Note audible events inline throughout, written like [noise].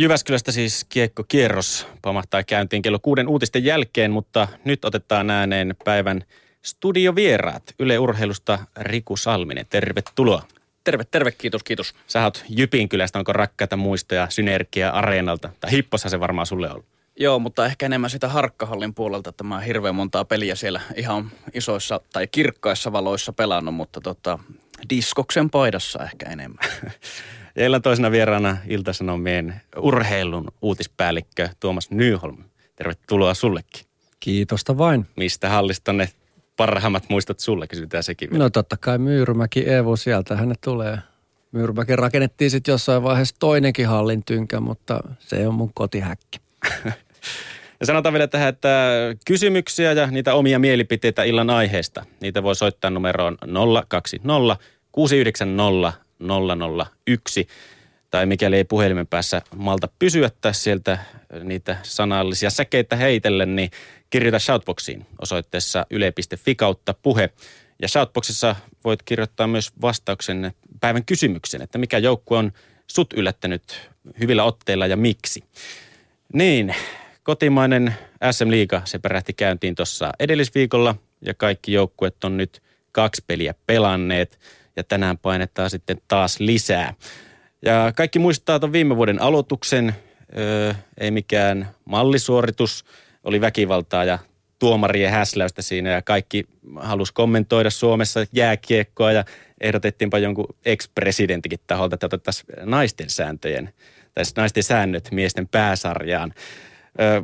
Jyväskylästä siis kiekko kierros pamahtaa käyntiin kello kuuden uutisten jälkeen, mutta nyt otetaan ääneen päivän studiovieraat. Yle Urheilusta Riku Salminen, tervetuloa. Terve, terve, kiitos, kiitos. Sä oot Jypin kylästä, onko rakkaita muistoja Synergia Areenalta? Tai Hippossa se varmaan sulle on. Joo, mutta ehkä enemmän sitä Harkkahallin puolelta, että mä hirveän montaa peliä siellä ihan isoissa tai kirkkaissa valoissa pelannut, mutta tota, diskoksen paidassa ehkä enemmän. [laughs] Ja illan toisena vieraana Ilta-Sanomien urheilun uutispäällikkö Tuomas Nyholm. Tervetuloa sullekin. Kiitosta vain. Mistä hallista ne parhaimmat muistot sulle, kysytään sekin vielä. No totta kai Myyrymäki Evo, sieltä hänet tulee. Myyrymäki rakennettiin sitten jossain vaiheessa toinenkin hallin tynkä, mutta se on mun kotihäkki. [laughs] ja sanotaan vielä tähän, että kysymyksiä ja niitä omia mielipiteitä illan aiheesta, niitä voi soittaa numeroon 020 690 001. Tai mikäli ei puhelimen päässä malta pysyä tässä sieltä niitä sanallisia säkeitä heitellen, niin kirjoita Shoutboxiin osoitteessa yle.fi kautta puhe. Ja Shoutboxissa voit kirjoittaa myös vastauksen päivän kysymyksen, että mikä joukkue on sut yllättänyt hyvillä otteilla ja miksi. Niin, kotimainen SM Liiga, se perähti käyntiin tuossa edellisviikolla ja kaikki joukkueet on nyt kaksi peliä pelanneet ja tänään painetaan sitten taas lisää. Ja kaikki muistaa tuon viime vuoden aloituksen, öö, ei mikään mallisuoritus, oli väkivaltaa ja tuomarien häsläystä siinä ja kaikki halusi kommentoida Suomessa jääkiekkoa ja ehdotettiinpa jonkun ex-presidentikin taholta, että otettaisiin naisten sääntöjen, tai siis naisten säännöt miesten pääsarjaan.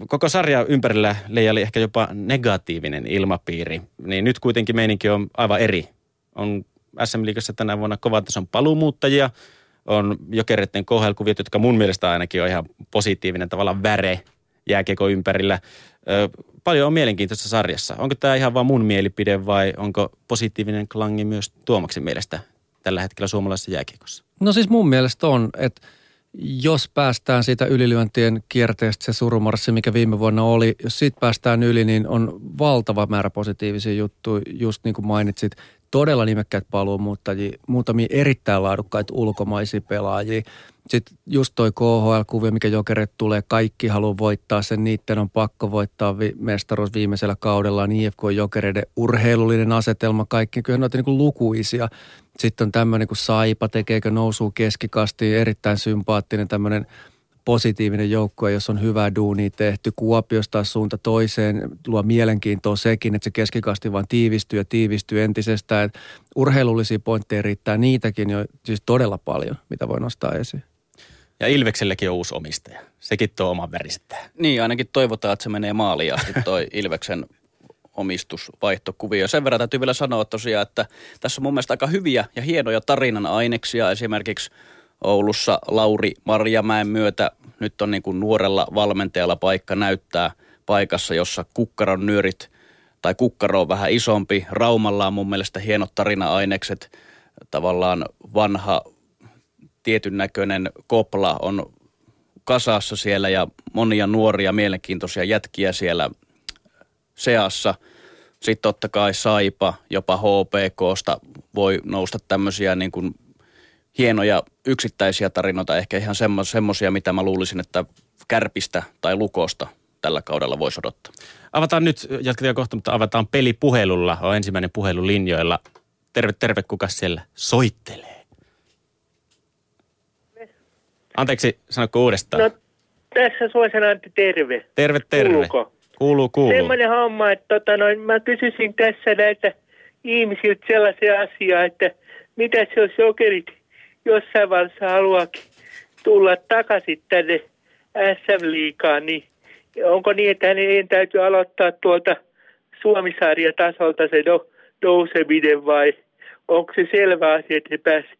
Koko sarja ympärillä leijaili ehkä jopa negatiivinen ilmapiiri, niin nyt kuitenkin meininki on aivan eri. On SM Liigassa tänä vuonna kovan tason paluumuuttajia, on jokereiden kohelkuviot, jotka mun mielestä ainakin on ihan positiivinen tavallaan väre jääkiekon ympärillä. Ö, paljon on mielenkiintoista sarjassa. Onko tämä ihan vain mun mielipide vai onko positiivinen klangi myös Tuomaksen mielestä tällä hetkellä suomalaisessa jääkiekossa? No siis mun mielestä on, että jos päästään siitä ylilyöntien kierteestä se surumarssi, mikä viime vuonna oli, jos siitä päästään yli, niin on valtava määrä positiivisia juttuja, just niin kuin mainitsit todella nimekkäitä paluumuuttajia, muutamia erittäin laadukkaita ulkomaisia pelaajia. Sitten just toi KHL-kuvio, mikä jokerit tulee, kaikki haluaa voittaa sen, niiden on pakko voittaa vi- mestaruus viimeisellä kaudella, niin IFK Jokereiden urheilullinen asetelma, kaikki, kyllä on niin lukuisia. Sitten on tämmöinen kuin Saipa, tekeekö nousuu keskikastiin, erittäin sympaattinen tämmöinen – positiivinen joukkue, jos on hyvää duunia tehty. Kuopiosta suunta toiseen luo mielenkiintoa sekin, että se keskikasti vaan tiivistyy ja tiivistyy entisestään. Urheilullisia pointteja riittää niitäkin jo siis todella paljon, mitä voi nostaa esiin. Ja Ilvekselläkin on uusi omistaja. Sekin tuo oman värisettä. Niin, ainakin toivotaan, että se menee maaliin asti toi [laughs] Ilveksen omistusvaihtokuvio. Sen verran täytyy vielä sanoa tosiaan, että tässä on mun mielestä aika hyviä ja hienoja tarinan aineksia. Esimerkiksi Oulussa Lauri Marjamäen myötä nyt on niin kuin nuorella valmentajalla paikka näyttää paikassa, jossa kukkaron nyörit tai kukkaro on vähän isompi. Raumalla on mun mielestä hienot tarina-ainekset. Tavallaan vanha tietyn näköinen kopla on kasassa siellä ja monia nuoria mielenkiintoisia jätkiä siellä seassa. Sitten totta kai Saipa, jopa HPKsta voi nousta tämmöisiä niin kuin hienoja yksittäisiä tarinoita, ehkä ihan semmoisia, mitä mä luulisin, että kärpistä tai lukosta tällä kaudella voisi odottaa. Avataan nyt, jatketaan kohta, mutta avataan pelipuhelulla. On ensimmäinen puhelu linjoilla. Terve, terve, kuka siellä soittelee? Anteeksi, sanotko uudestaan? No, tässä Suosan Antti, terve. Terve, terve. Kuuluuko? Kuuluu, kuuluu. Semmoinen homma, että tota, noin, mä kysyisin tässä näitä ihmisiltä sellaisia asiaa, että mitä se jos jokerit jossain vaiheessa haluakin tulla takaisin tänne SM-liikaan, niin onko niin, että hänen täytyy aloittaa tuolta Suomisarja-tasolta se no, nouseminen vai onko se selvä asia, että he pääsivät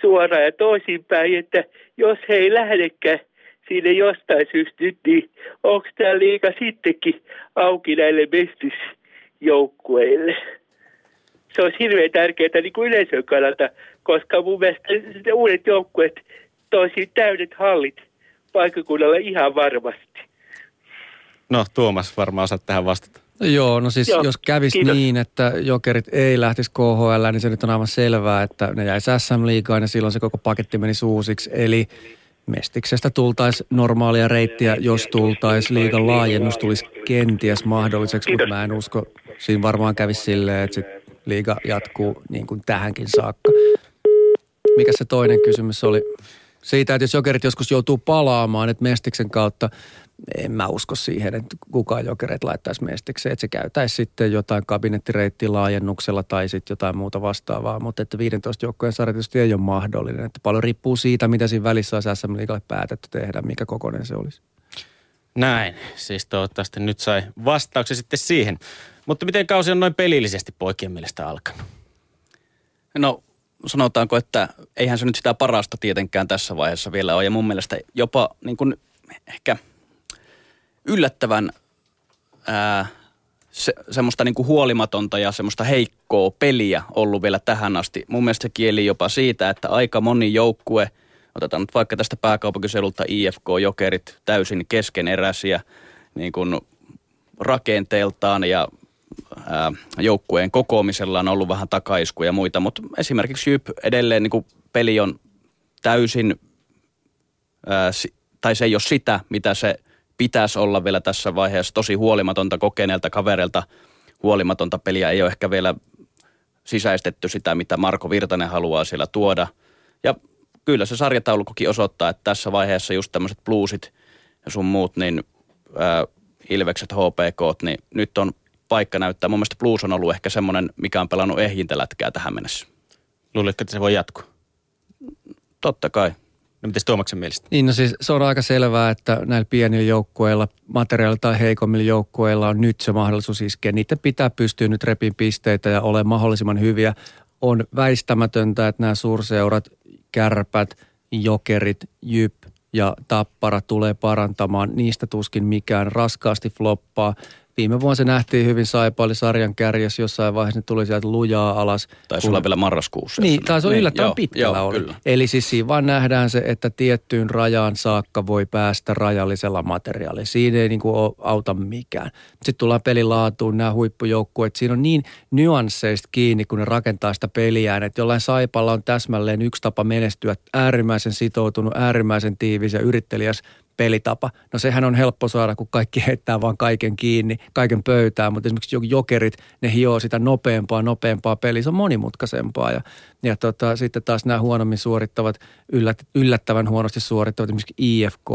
suoraan ja toisinpäin, että jos he ei lähdekään sinne jostain syystä nyt, niin onko tämä liika sittenkin auki näille mestisjoukkueille? Se olisi hirveän tärkeää niin kuin yleisön kannalta koska mun mielestä uudet joukkueet toisi täydet hallit paikkakunnalla ihan varmasti. No Tuomas varmaan osaat tähän vastata. Joo, no siis Joo, jos kävisi kiitos. niin, että jokerit ei lähtisi KHL, niin se nyt on aivan selvää, että ne jäisi SM-liigaan ja silloin se koko paketti meni uusiksi. Eli Mestiksestä tultaisi normaalia reittiä, jos tultaisi liigan laajennus, tulisi kenties mahdolliseksi, mutta mä en usko. Siinä varmaan kävisi silleen, että sit liiga jatkuu niin kuin tähänkin saakka. Mikä se toinen kysymys oli? Siitä, että jos jokerit joskus joutuu palaamaan, että Mestiksen kautta, en mä usko siihen, että kukaan jokereet laittaisi Mestikseen. Että se käytäisi sitten jotain kabinettireittiä laajennuksella tai sitten jotain muuta vastaavaa. Mutta että 15 joukkojen sarja tietysti ei ole mahdollinen. Että paljon riippuu siitä, mitä siinä välissä olisi SM Liigalle päätetty tehdä, mikä kokoinen se olisi. Näin. Siis toivottavasti nyt sai vastauksen sitten siihen. Mutta miten kausi on noin pelillisesti poikien mielestä alkanut? No sanotaanko, että eihän se nyt sitä parasta tietenkään tässä vaiheessa vielä ole. Ja mun mielestä jopa niin kuin ehkä yllättävän ää, se, semmoista niin kuin huolimatonta ja semmoista heikkoa peliä ollut vielä tähän asti. Mun mielestä se kieli jopa siitä, että aika moni joukkue, otetaan nyt vaikka tästä pääkaupunkiseudulta IFK-jokerit, täysin keskeneräisiä niin kuin rakenteeltaan ja joukkueen kokoamisella on ollut vähän takaiskuja ja muita, mutta esimerkiksi Jyp edelleen niin kuin peli on täysin, tai se ei ole sitä, mitä se pitäisi olla vielä tässä vaiheessa. Tosi huolimatonta kokeneelta kavereilta huolimatonta peliä ei ole ehkä vielä sisäistetty sitä, mitä Marko Virtanen haluaa siellä tuoda. Ja kyllä se sarjataulukokin osoittaa, että tässä vaiheessa just tämmöiset bluesit ja sun muut, niin ää, Ilvekset, HPK, niin nyt on paikka näyttää. Mun mielestä Blues on ollut ehkä semmoinen, mikä on pelannut ehjintälätkää tähän mennessä. Luuletko, että se voi jatkua? Totta kai. No miten Tuomaksen mielestä? Niin no siis se on aika selvää, että näillä pienillä joukkueilla, materiaalilla tai heikommilla joukkueilla on nyt se mahdollisuus iskeä. Niitä pitää pystyä nyt repin pisteitä ja ole mahdollisimman hyviä. On väistämätöntä, että nämä suurseurat, kärpät, jokerit, jyp ja tappara tulee parantamaan. Niistä tuskin mikään raskaasti floppaa viime vuonna se nähtiin hyvin Saipa oli sarjan kärjessä jossain vaiheessa, ne tuli sieltä lujaa alas. Taisi kun... olla vielä marraskuussa. Niin, taisi olla niin, yllättävän joo, pitkällä joo, oli. Kyllä. Eli siis siinä vaan nähdään se, että tiettyyn rajaan saakka voi päästä rajallisella materiaalilla. Siinä ei niin kuin auta mikään. Sitten tullaan pelilaatuun, nämä huippujoukkueet. Siinä on niin nyansseista kiinni, kun ne rakentaa sitä peliään, että jollain Saipalla on täsmälleen yksi tapa menestyä, äärimmäisen sitoutunut, äärimmäisen tiivis ja yrittelijäs – pelitapa. No sehän on helppo saada, kun kaikki [laughs] heittää vaan kaiken kiinni, kaiken pöytään, mutta esimerkiksi jokerit, ne hioo sitä nopeampaa, nopeampaa peliä, se on monimutkaisempaa. Ja, ja tota, sitten taas nämä huonommin suorittavat, yllät, yllättävän huonosti suorittavat, esimerkiksi IFK,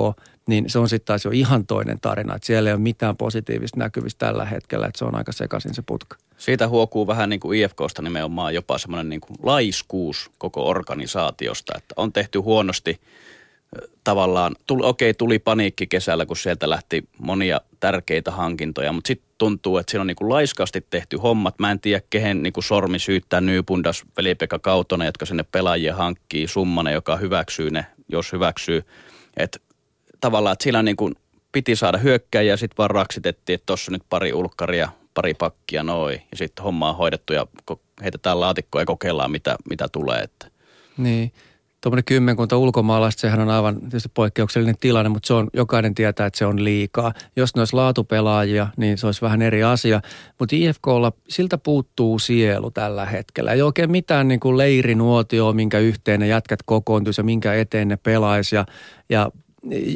niin se on sitten taas jo ihan toinen tarina, että siellä ei ole mitään positiivista näkyvistä tällä hetkellä, että se on aika sekaisin se putka. Siitä huokuu vähän niin kuin IFKsta nimenomaan jopa semmoinen niin kuin laiskuus koko organisaatiosta, että on tehty huonosti – tavallaan, tuli, okei tuli paniikki kesällä, kun sieltä lähti monia tärkeitä hankintoja, mutta sitten tuntuu, että siinä on niinku laiskasti tehty hommat. Mä en tiedä, kehen niinku sormi syyttää Nyypundas, Veli-Pekka Kautonen, jotka sinne pelaajia hankkii, Summanen, joka hyväksyy ne, jos hyväksyy. Että tavallaan, että siinä niinku piti saada hyökkäjiä ja sitten vaan raksitettiin, että tuossa nyt pari ulkkaria, pari pakkia noin. Ja sitten homma on hoidettu ja heitetään laatikkoa ja kokeillaan, mitä, mitä tulee. Että. Niin tuommoinen kymmenkunta ulkomaalaista, sehän on aivan tietysti poikkeuksellinen tilanne, mutta se on, jokainen tietää, että se on liikaa. Jos ne olisi laatupelaajia, niin se olisi vähän eri asia. Mutta IFKlla siltä puuttuu sielu tällä hetkellä. Ei oikein mitään niin kuin leirinuotioa, minkä yhteen ne jätkät kokoontuisi ja minkä eteen ne pelaisi. Ja, ja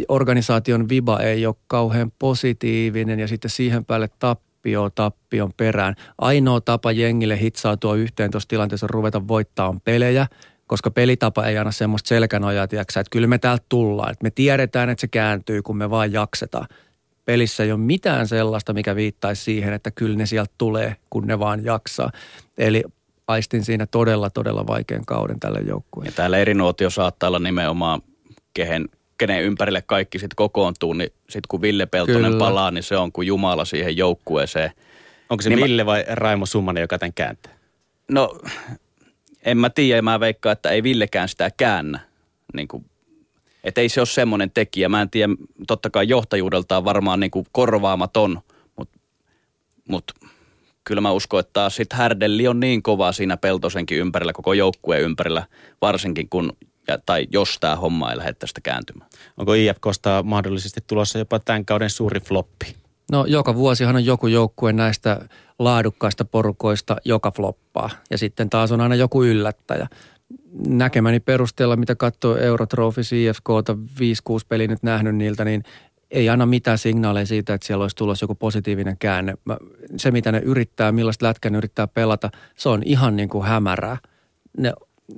organisaation viba ei ole kauhean positiivinen ja sitten siihen päälle tappio tappion perään. Ainoa tapa jengille hitsautua yhteen tuossa tilanteessa on ruveta voittaa pelejä – koska pelitapa ei anna semmoista selkänojaa, tiiäksä, että kyllä me täältä tullaan. Että me tiedetään, että se kääntyy, kun me vaan jaksetaan. Pelissä ei ole mitään sellaista, mikä viittaisi siihen, että kyllä ne sieltä tulee, kun ne vaan jaksaa. Eli aistin siinä todella, todella vaikean kauden tälle joukkueelle. Ja täällä erinuotio saattaa olla nimenomaan, kehen, kenen ympärille kaikki sitten kokoontuu, niin sitten kun Ville Peltonen Kyllä. palaa, niin se on kuin Jumala siihen joukkueeseen. Onko se niin Ville vai Raimo Summanen, joka tämän kääntää? No en mä tiedä, mä veikkaan, että ei Villekään sitä käännä. Niin kuin, että ei se ole semmoinen tekijä. Mä en tiedä, totta kai johtajuudeltaan varmaan niin kuin korvaamaton, mutta mut, kyllä mä uskon, että taas sit Härdelli on niin kova siinä Peltosenkin ympärillä, koko joukkueen ympärillä, varsinkin kun ja, tai jos tämä homma ei lähde tästä kääntymään. Onko IFKsta mahdollisesti tulossa jopa tämän kauden suuri floppi? No joka vuosihan on joku joukkue näistä laadukkaista porukoista, joka floppaa. Ja sitten taas on aina joku yllättäjä. näkemäni perusteella, mitä katsoo Eurotrophy IFKta 5-6 peli nyt nähnyt niiltä, niin ei anna mitään signaaleja siitä, että siellä olisi tulossa joku positiivinen käänne. Se, mitä ne yrittää, millaista lätkää ne yrittää pelata, se on ihan niin kuin hämärää. Ne,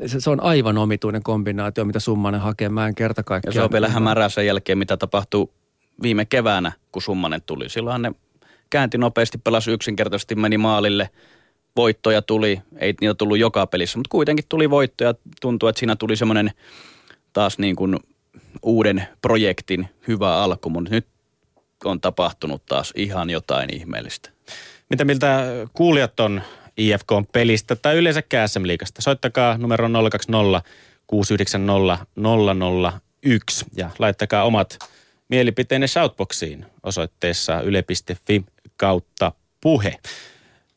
se, se on aivan omituinen kombinaatio, mitä Summanen hakee. Mä en kerta kaikkiaan. Ja se on vielä hämärää sen jälkeen, mitä tapahtuu viime keväänä, kun Summanen tuli. Silloinhan ne käänti nopeasti, pelasi yksinkertaisesti, meni maalille. Voittoja tuli, ei niitä tullut joka pelissä, mutta kuitenkin tuli voittoja. Tuntuu, että siinä tuli semmoinen taas niin kuin uuden projektin hyvä alku, mutta nyt on tapahtunut taas ihan jotain ihmeellistä. Mitä miltä kuulijat on IFK-pelistä tai yleensä SM-liigasta? Soittakaa numero 020 690 001 ja laittakaa omat mielipiteenne shoutboxiin osoitteessa yle.fi kautta puhe.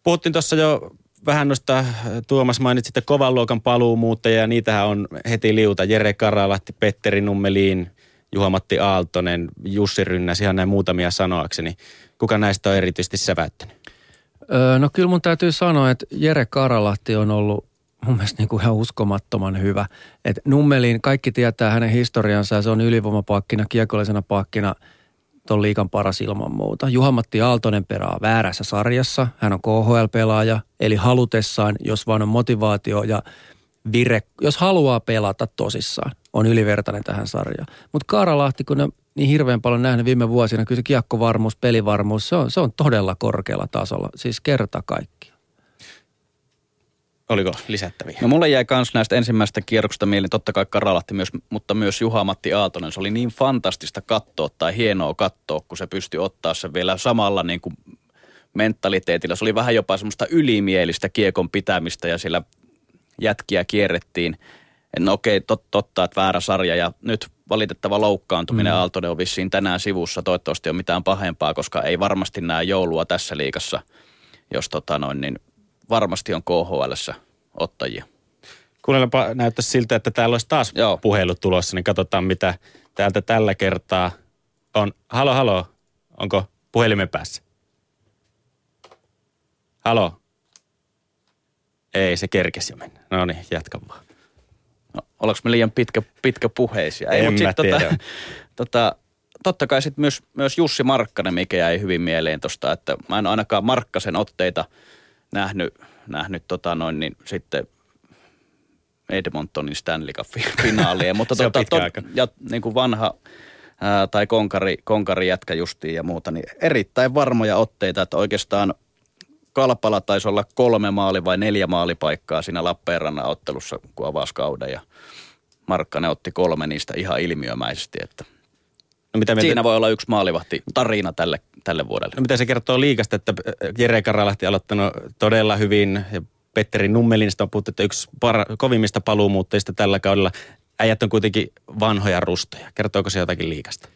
Puhuttiin tuossa jo vähän noista, Tuomas mainitsi, että kovan luokan paluumuuttajia, ja niitähän on heti liuta. Jere Karalahti, Petteri Nummeliin, Juha-Matti Aaltonen, Jussi Rynnäs, ihan näin muutamia sanoakseni. Kuka näistä on erityisesti säväyttänyt? Öö, no kyllä mun täytyy sanoa, että Jere Karalahti on ollut mun mielestä niin kuin ihan uskomattoman hyvä. Et Nummelin kaikki tietää hänen historiansa ja se on ylivoimapakkina, kiekollisena pakkina ton liikan paras ilman muuta. Juhamatti Aaltonen perää väärässä sarjassa. Hän on KHL-pelaaja, eli halutessaan, jos vaan on motivaatio ja vire, jos haluaa pelata tosissaan, on ylivertainen tähän sarjaan. Mutta Kaaralahti, kun ne niin hirveän paljon nähnyt viime vuosina, kyllä se kiekkovarmuus, pelivarmuus, se on, se on todella korkealla tasolla, siis kerta kaikki. Oliko lisättäviä? No mulle jäi kans näistä ensimmäistä kierroksista mieleen, totta kai Karalahti myös, mutta myös Juha-Matti Aaltonen. Se oli niin fantastista katsoa tai hienoa katsoa, kun se pystyi ottaa sen vielä samalla niin kuin mentaliteetillä. Se oli vähän jopa semmoista ylimielistä kiekon pitämistä ja siellä jätkiä kierrettiin. No okei, tot, totta, että väärä sarja ja nyt valitettava loukkaantuminen mm. Aaltonen on vissiin tänään sivussa. Toivottavasti on mitään pahempaa, koska ei varmasti näe joulua tässä liikassa, jos tota noin, niin varmasti on KHLssä ottajia. Kuunnelpa näyttäisi siltä, että täällä olisi taas Joo. puhelu tulossa, niin katsotaan mitä täältä tällä kertaa on. Halo, halo, onko puhelimen päässä? Halo? Ei, se kerkesi jo mennä. No niin, jatka vaan. No, ollaanko me liian pitkä, pitkä puheisia? Ei, en mä sit, tota, [laughs] tota, totta kai sitten myös, myös Jussi Markkanen, mikä jäi hyvin mieleen tuosta, että mä en ainakaan Markkasen otteita – nähnyt, nähnyt tota noin, niin sitten Edmontonin Stanley Cup-finaalia. [laughs] Mutta tota, to, ja niin kuin vanha ää, tai konkari, konkari jätkä justiin ja muuta, niin erittäin varmoja otteita, että oikeastaan Kalpala taisi olla kolme maali vai neljä maalipaikkaa siinä Lappeenrannan ottelussa, kun avasi kauden ja Markkanen otti kolme niistä ihan ilmiömäisesti, että No mitä Siinä voi olla yksi maalivahti tarina tälle, tälle vuodelle. No mitä se kertoo liikasta, että Jere Karalahti aloittanut todella hyvin ja Petteri Nummelinista on puhuttu, että yksi par- kovimmista paluumuuttajista tällä kaudella. Äijät on kuitenkin vanhoja rustoja. Kertooko se jotakin liikasta?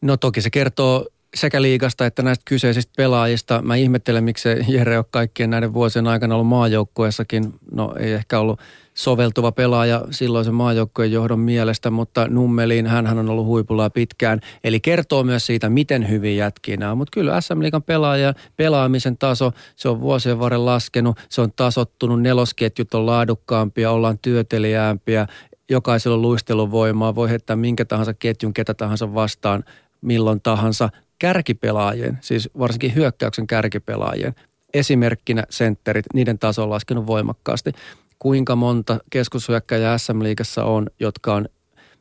No toki se kertoo sekä liikasta että näistä kyseisistä pelaajista. Mä ihmettelen, miksi Jere on kaikkien näiden vuosien aikana ollut maajoukkueessakin. No ei ehkä ollut soveltuva pelaaja silloisen maajoukkueen johdon mielestä, mutta Nummeliin hän on ollut huipulla pitkään. Eli kertoo myös siitä, miten hyvin jätkiä nämä Mutta kyllä SM Liigan pelaaja, pelaamisen taso, se on vuosien varrella laskenut, se on tasottunut, nelosketjut on laadukkaampia, ollaan työtelijäämpiä, jokaisella on luisteluvoimaa, voi heittää minkä tahansa ketjun, ketä tahansa vastaan, milloin tahansa kärkipelaajien, siis varsinkin hyökkäyksen kärkipelaajien, esimerkkinä sentterit, niiden taso on laskenut voimakkaasti. Kuinka monta keskushyökkäjää SM-liigassa on, jotka on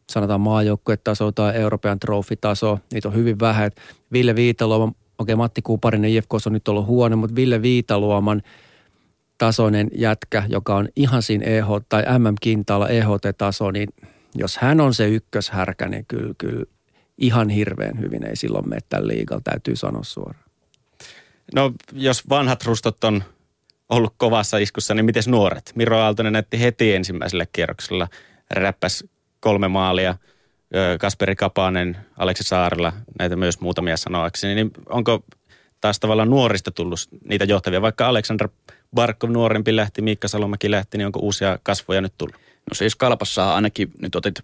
sanotaan maajoukkuetaso tai Euroopan trofitaso, niitä on hyvin vähän. Ville Viitaluoman, okei okay, Matti Kuparinen IFK on nyt ollut huono, mutta Ville Viitaluoman tasoinen jätkä, joka on ihan siinä EH tai MM-kintaalla EHT-taso, niin jos hän on se ykköshärkä, niin kyllä, kyllä ihan hirveän hyvin ei silloin mene tämän liigalla, täytyy sanoa suoraan. No jos vanhat rustot on ollut kovassa iskussa, niin miten nuoret? Miro Aaltonen näytti heti ensimmäisellä kierroksella, räppäs kolme maalia, Kasperi Kapanen, Aleksi Saarella, näitä myös muutamia sanoakseni, niin onko taas tavallaan nuorista tullut niitä johtavia, vaikka Aleksandr Barkov nuorempi lähti, Miikka Salomäki lähti, niin onko uusia kasvoja nyt tullut? No siis Kalpassa ainakin nyt otit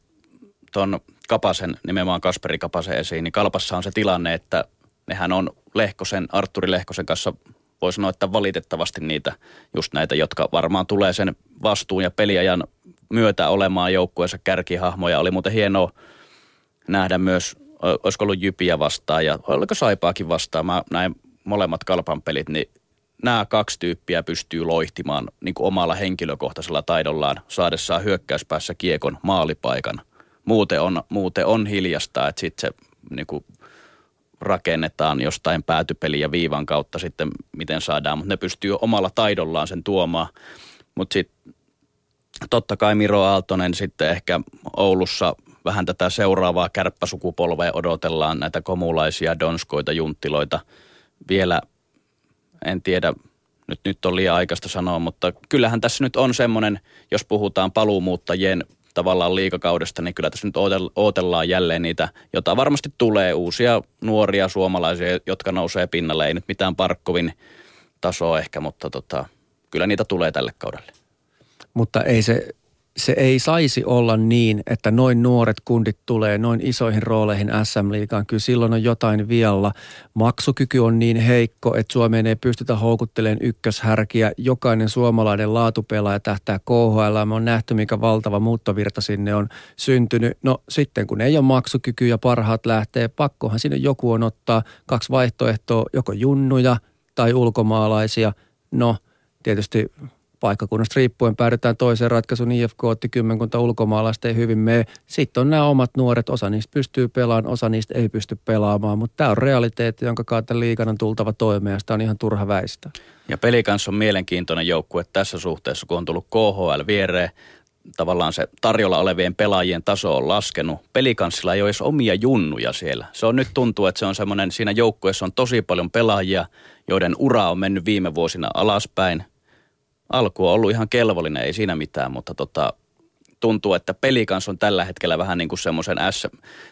tuon Kapasen, nimenomaan Kasperi Kapasen esiin, niin Kalpassa on se tilanne, että nehän on Lehkosen, Arturi Lehkosen kanssa voi sanoa, että valitettavasti niitä, just näitä, jotka varmaan tulee sen vastuun ja peliajan myötä olemaan joukkueensa kärkihahmoja. Oli muuten hienoa nähdä myös, olisiko ollut Jypiä vastaan ja oliko Saipaakin vastaan. Mä näin molemmat kalpan pelit, niin nämä kaksi tyyppiä pystyy loihtimaan niin kuin omalla henkilökohtaisella taidollaan saadessaan hyökkäyspäässä kiekon maalipaikan. Muuten on, muuten on hiljasta, että sitten se niin kuin rakennetaan jostain päätypeliä viivan kautta sitten, miten saadaan, mutta ne pystyy omalla taidollaan sen tuomaan. Mutta sitten totta kai Miro Aaltonen sitten ehkä Oulussa vähän tätä seuraavaa kärppäsukupolvea odotellaan, näitä komulaisia, donskoita, junttiloita. Vielä en tiedä, nyt, nyt on liian aikaista sanoa, mutta kyllähän tässä nyt on semmoinen, jos puhutaan paluumuuttajien tavallaan liikakaudesta, niin kyllä tässä nyt odotellaan jälleen niitä, jota varmasti tulee uusia nuoria suomalaisia, jotka nousee pinnalle. Ei nyt mitään Parkkovin tasoa ehkä, mutta tota, kyllä niitä tulee tälle kaudelle. Mutta ei se se ei saisi olla niin, että noin nuoret kundit tulee noin isoihin rooleihin SM-liigaan. Kyllä silloin on jotain vialla. Maksukyky on niin heikko, että Suomeen ei pystytä houkuttelemaan ykköshärkiä. Jokainen suomalainen laatupelaaja tähtää KHL. Me on nähty, mikä valtava muuttovirta sinne on syntynyt. No sitten kun ei ole maksukyky ja parhaat lähtee, pakkohan sinne joku on ottaa kaksi vaihtoehtoa, joko junnuja tai ulkomaalaisia. No tietysti paikkakunnasta riippuen päädytään toiseen ratkaisuun. IFK otti kymmenkunta ulkomaalaista ei hyvin mene. Sitten on nämä omat nuoret, osa niistä pystyy pelaamaan, osa niistä ei pysty pelaamaan. Mutta tämä on realiteetti, jonka kautta liikan on tultava toimeen ja sitä on ihan turha väistää. Ja pelikans on mielenkiintoinen joukkue tässä suhteessa, kun on tullut KHL viereen tavallaan se tarjolla olevien pelaajien taso on laskenut. Pelikanssilla ei ole edes omia junnuja siellä. Se on nyt tuntuu, että se on semmoinen, siinä joukkueessa on tosi paljon pelaajia, joiden ura on mennyt viime vuosina alaspäin alku on ollut ihan kelvollinen, ei siinä mitään, mutta tota, tuntuu, että pelikans on tällä hetkellä vähän niin kuin semmoisen S,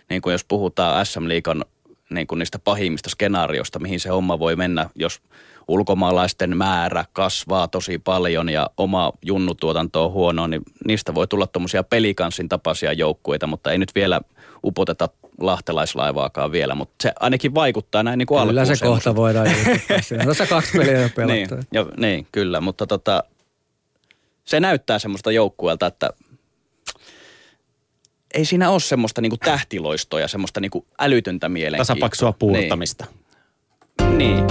niin kuin jos puhutaan SM-liikan niin kuin niistä pahimmista skenaarioista, mihin se homma voi mennä, jos ulkomaalaisten määrä kasvaa tosi paljon ja oma junnutuotanto on huono, niin niistä voi tulla tuommoisia pelikanssin tapaisia joukkueita, mutta ei nyt vielä upoteta lahtelaislaivaakaan vielä, mutta se ainakin vaikuttaa näin niin kuin Kyllä se kohta voidaan [laughs] Siinä on kaksi peliä jo pelattu. niin, jo, niin, kyllä, mutta tota, se näyttää semmoista joukkueelta, että ei siinä ole semmoista niinku tähtiloistoa semmoista niinku älytöntä mielenkiintoa. Tasapaksua puurtamista. Niin. niin.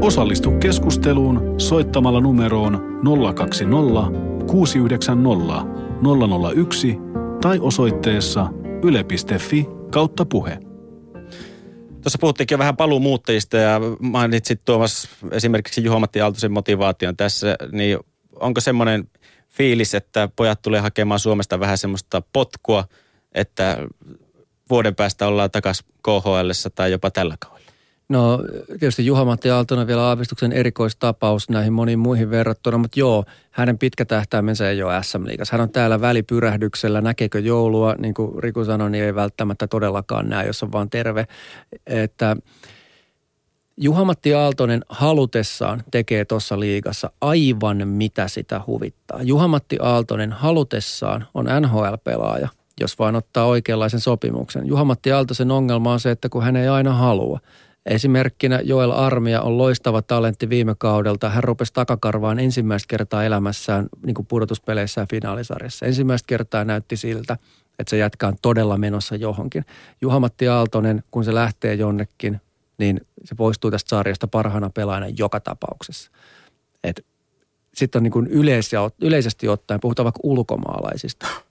Osallistu keskusteluun soittamalla numeroon 020 690 001 tai osoitteessa yle.fi kautta puhe. Tuossa puhuttiinkin jo vähän paluumuuttajista ja mainitsit Tuomas esimerkiksi Juha-Matti Aaltosen motivaation tässä, niin onko semmoinen fiilis, että pojat tulee hakemaan Suomesta vähän semmoista potkua, että vuoden päästä ollaan takaisin KHL tai jopa tällä kaudella? No tietysti Juha-Matti Aaltonen vielä aavistuksen erikoistapaus näihin moniin muihin verrattuna, mutta joo, hänen pitkä tähtäimensä ei ole SM-liigassa. Hän on täällä välipyrähdyksellä, näkeekö joulua, niin kuin Riku sanoi, niin ei välttämättä todellakaan näe, jos on vaan terve. Että Juha-Matti Aaltonen halutessaan tekee tuossa liigassa aivan mitä sitä huvittaa. Juha-Matti Aaltonen halutessaan on NHL-pelaaja, jos vaan ottaa oikeanlaisen sopimuksen. Juha-Matti Aaltosen ongelma on se, että kun hän ei aina halua – Esimerkkinä Joel Armia on loistava talentti viime kaudelta. Hän rupesi takakarvaan ensimmäistä kertaa elämässään niin kuin pudotuspeleissä ja finaalisarjassa. Ensimmäistä kertaa näytti siltä, että se jatkaa todella menossa johonkin. Juha-Matti Aaltonen, kun se lähtee jonnekin, niin se poistuu tästä sarjasta parhaana pelaajana joka tapauksessa. Sitten on niin kuin yleisesti ottaen, puhutaan vaikka ulkomaalaisista –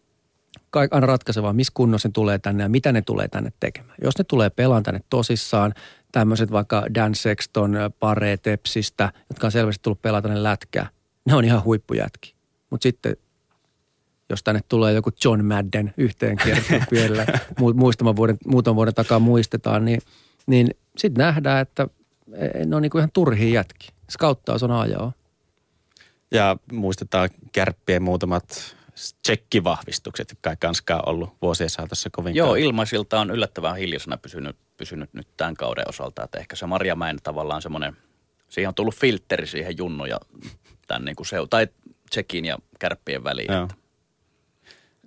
aina ratkaisevaa, missä kunnossa ne tulee tänne ja mitä ne tulee tänne tekemään. Jos ne tulee pelaan tänne tosissaan, tämmöiset vaikka Dan Sexton, Pare Tepsistä, jotka on selvästi tullut pelata tänne lätkää, ne on ihan huippujätki. Mutta sitten jos tänne tulee joku John Madden yhteen kertaan [laughs] vielä, muutaman vuoden, muutaman vuoden takaa muistetaan, niin, niin sitten nähdään, että e, ne on niinku ihan turhia jätki. Scouttaus on ajaa. Ja muistetaan kärppien muutamat tsekkivahvistukset, jotka ei kanskaan ollut vuosien saatossa kovin Joo, ilmaisilta on yllättävän hiljaisena pysynyt, pysynyt nyt tämän kauden osalta. Että ehkä se Marjamäen tavallaan semmoinen, siihen on tullut filtteri siihen junnu ja tämän niin kuin se, tai tsekin ja kärppien väliin. Joo.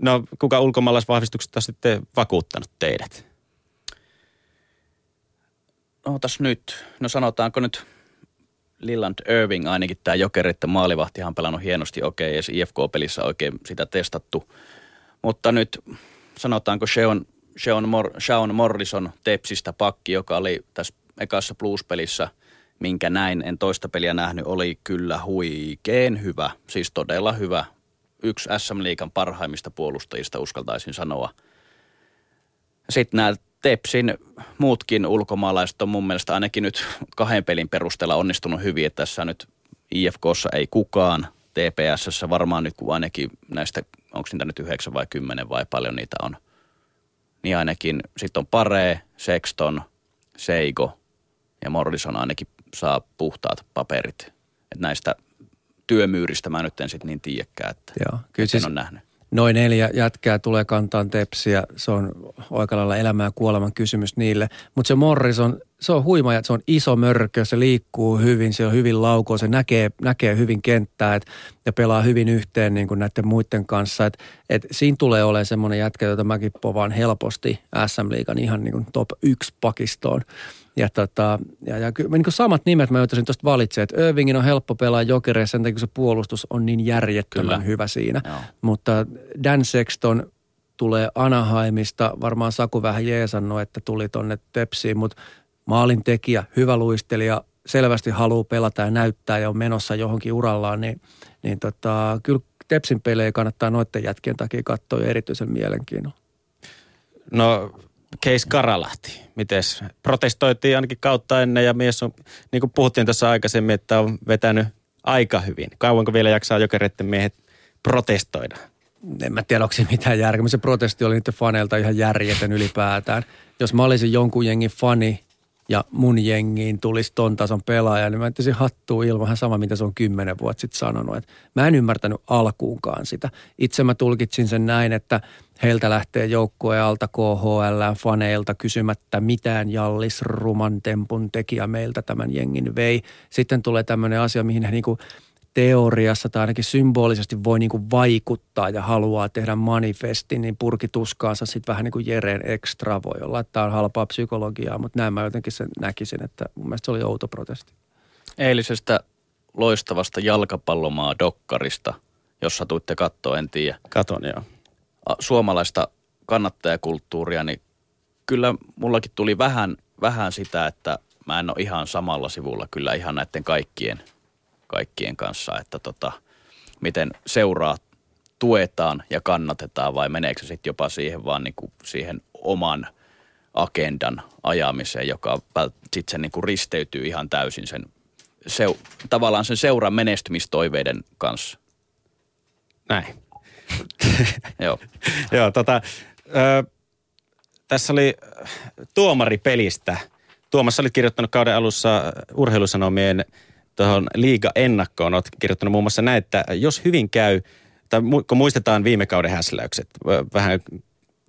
No kuka ulkomaalaisvahvistukset on sitten vakuuttanut teidät? No tässä nyt, no sanotaanko nyt Lilland Irving ainakin tämä jokeritten maalivahtihan pelannut hienosti okei, okay, ja IFK-pelissä oikein sitä testattu. Mutta nyt sanotaanko Sean, Sean, Mor, Sean Morrison Tepsistä pakki, joka oli tässä ekassa blues-pelissä, minkä näin, en toista peliä nähnyt, oli kyllä huikeen hyvä, siis todella hyvä. Yksi SM Liikan parhaimmista puolustajista uskaltaisin sanoa. Sitten nämä Tepsin muutkin ulkomaalaiset on mun mielestä ainakin nyt kahden pelin perusteella onnistunut hyvin, että tässä nyt IFKssa ei kukaan, TPSssä varmaan nyt kun ainakin näistä, onko niitä nyt yhdeksän vai kymmenen vai paljon niitä on, niin ainakin sitten on Pare, Sexton, Seiko ja Morrison ainakin saa puhtaat paperit. Et näistä työmyyristä mä nyt en sitten niin tiedäkään, että Joo, kyllä en siis ole nähnyt. Noin neljä jätkää tulee kantaan tepsiä. Se on aika lailla elämän ja kuoleman kysymys niille. Mutta se Morrison, se on huima ja se on iso mörkö, se liikkuu hyvin, se on hyvin laukoa, se näkee, näkee hyvin kenttää et, ja pelaa hyvin yhteen niin kuin näiden muiden kanssa. Et, et siinä tulee olemaan semmoinen jätkä, jota mäkin povaan helposti SM-liigan ihan niin kuin top 1 pakistoon. Ja, tota, ja, ja kyllä niin kuin samat nimet mä joutuisin tuosta valitsemaan, että Irvingin on helppo pelaa jokereissa sen takia, kun se puolustus on niin järjettömän Kyllä. hyvä siinä. Joo. Mutta Dan Sexton tulee Anaheimista, varmaan Saku vähän jeesannut, että tuli tonne Tepsiin, mutta maalin tekijä, hyvä luistelija, selvästi haluaa pelata ja näyttää ja on menossa johonkin urallaan, niin, niin tota, kyllä Tepsin pelejä kannattaa noiden jätkien takia katsoa erityisen mielenkiinnolla. No, Case Karalahti. Mites? Protestoitiin ainakin kautta ennen ja mies on, niin kuin puhuttiin tässä aikaisemmin, että on vetänyt aika hyvin. Kauanko vielä jaksaa jokereiden miehet protestoida? en mä tiedä, onko se mitään järkeä. Se protesti oli niiden faneilta ihan järjetön ylipäätään. Jos mä olisin jonkun jengin fani ja mun jengiin tulisi ton tason pelaaja, niin mä entäisin hattua ilman sama, mitä se on kymmenen vuotta sitten sanonut. Et mä en ymmärtänyt alkuunkaan sitä. Itse mä tulkitsin sen näin, että heiltä lähtee joukkueen alta KHL faneilta kysymättä mitään Jallis Ruman tempun tekijä meiltä tämän jengin vei. Sitten tulee tämmöinen asia, mihin he niinku teoriassa tai ainakin symbolisesti voi niin kuin vaikuttaa ja haluaa tehdä manifestin, niin purkituskaansa sitten vähän niin kuin Jereen ekstra voi olla, että tämä on halpaa psykologiaa, mutta näin mä jotenkin sen näkisin, että mun mielestä se oli outo protesti. Eilisestä loistavasta jalkapallomaa dokkarista, jossa tuitte katsoa, en tiedä. Katon joo. suomalaista kannattajakulttuuria, niin kyllä mullakin tuli vähän, vähän sitä, että mä en ole ihan samalla sivulla kyllä ihan näiden kaikkien, kaikkien kanssa, että tota, miten seuraa tuetaan ja kannatetaan vai meneekö se sitten jopa siihen vaan niin kuin siihen oman agendan ajamiseen, joka sitten sen niin kuin risteytyy ihan täysin sen seu, tavallaan sen seuran menestymistoiveiden kanssa. Näin. [laughs] Joo. [laughs] Joo, tota, ö, tässä oli äh, tuomaripelistä. Tuomas, olit kirjoittanut kauden alussa urheilusanomien tuohon liiga-ennakkoon. Olet kirjoittanut muun muassa näin, että jos hyvin käy, tai kun muistetaan viime kauden häsläykset, vähän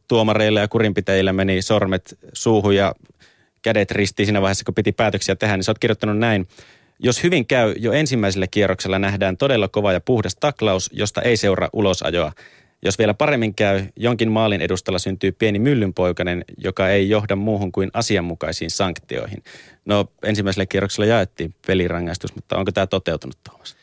tuomareilla ja kurinpitäjillä meni sormet suuhun ja kädet ristiin siinä vaiheessa, kun piti päätöksiä tehdä, niin sä oot kirjoittanut näin. Jos hyvin käy, jo ensimmäisellä kierroksella nähdään todella kova ja puhdas taklaus, josta ei seuraa ulosajoa. Jos vielä paremmin käy, jonkin maalin edustalla syntyy pieni myllynpoikainen, joka ei johda muuhun kuin asianmukaisiin sanktioihin. No ensimmäisellä kierroksella jaettiin pelirangaistus, mutta onko tämä toteutunut Tuomas?